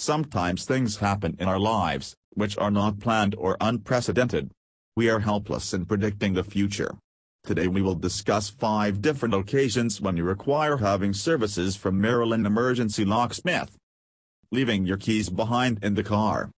Sometimes things happen in our lives, which are not planned or unprecedented. We are helpless in predicting the future. Today we will discuss five different occasions when you require having services from Maryland Emergency Locksmith. Leaving your keys behind in the car.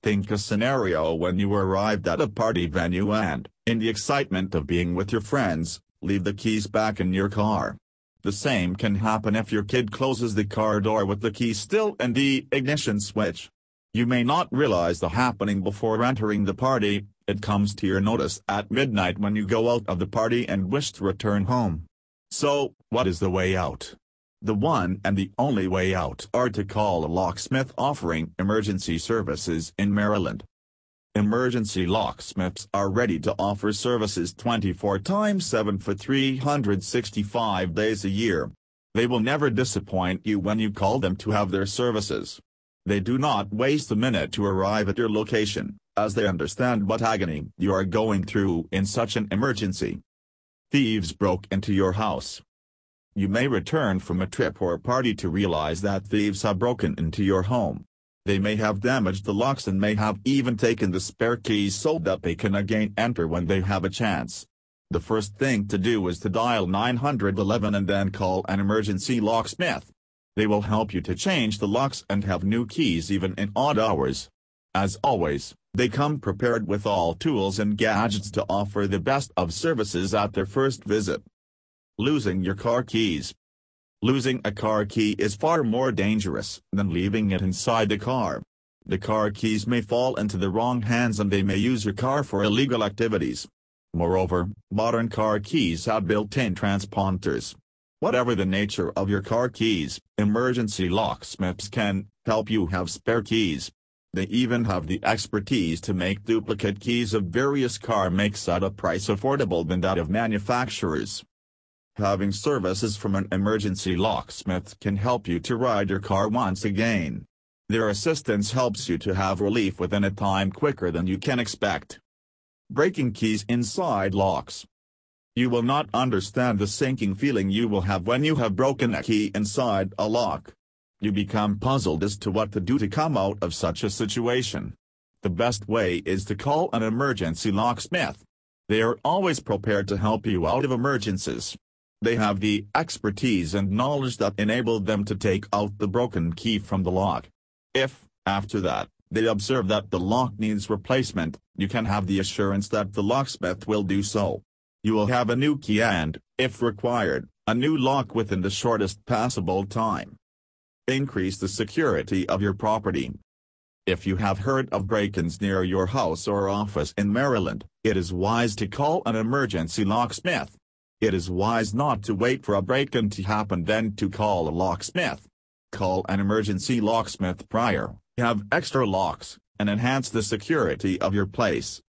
Think a scenario when you arrived at a party venue and, in the excitement of being with your friends, leave the keys back in your car. The same can happen if your kid closes the car door with the key still in the ignition switch. You may not realize the happening before entering the party, it comes to your notice at midnight when you go out of the party and wish to return home. So, what is the way out? The one and the only way out are to call a locksmith offering emergency services in Maryland. Emergency locksmiths are ready to offer services 24 times 7 for 365 days a year. They will never disappoint you when you call them to have their services. They do not waste a minute to arrive at your location, as they understand what agony you are going through in such an emergency. Thieves broke into your house. You may return from a trip or party to realize that thieves have broken into your home. They may have damaged the locks and may have even taken the spare keys so that they can again enter when they have a chance. The first thing to do is to dial 911 and then call an emergency locksmith. They will help you to change the locks and have new keys even in odd hours. As always, they come prepared with all tools and gadgets to offer the best of services at their first visit. Losing your car keys. Losing a car key is far more dangerous than leaving it inside the car. The car keys may fall into the wrong hands and they may use your car for illegal activities. Moreover, modern car keys have built-in transponders. Whatever the nature of your car keys, emergency locksmiths can help you have spare keys. They even have the expertise to make duplicate keys of various car makes at a price affordable than that of manufacturers. Having services from an emergency locksmith can help you to ride your car once again. Their assistance helps you to have relief within a time quicker than you can expect. Breaking keys inside locks. You will not understand the sinking feeling you will have when you have broken a key inside a lock. You become puzzled as to what to do to come out of such a situation. The best way is to call an emergency locksmith. They are always prepared to help you out of emergencies. They have the expertise and knowledge that enable them to take out the broken key from the lock. If, after that, they observe that the lock needs replacement, you can have the assurance that the locksmith will do so. You will have a new key and, if required, a new lock within the shortest possible time. Increase the security of your property. If you have heard of break-ins near your house or office in Maryland, it is wise to call an emergency locksmith. It is wise not to wait for a break-in to happen then to call a locksmith. Call an emergency locksmith prior, have extra locks, and enhance the security of your place.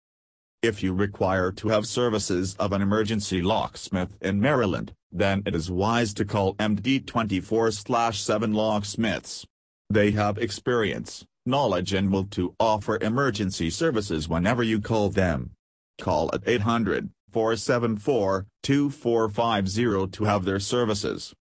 If you require to have services of an emergency locksmith in Maryland, then it is wise to call MD 24-7 locksmiths. They have experience, knowledge and will to offer emergency services whenever you call them. Call at 800-474-2450 to have their services.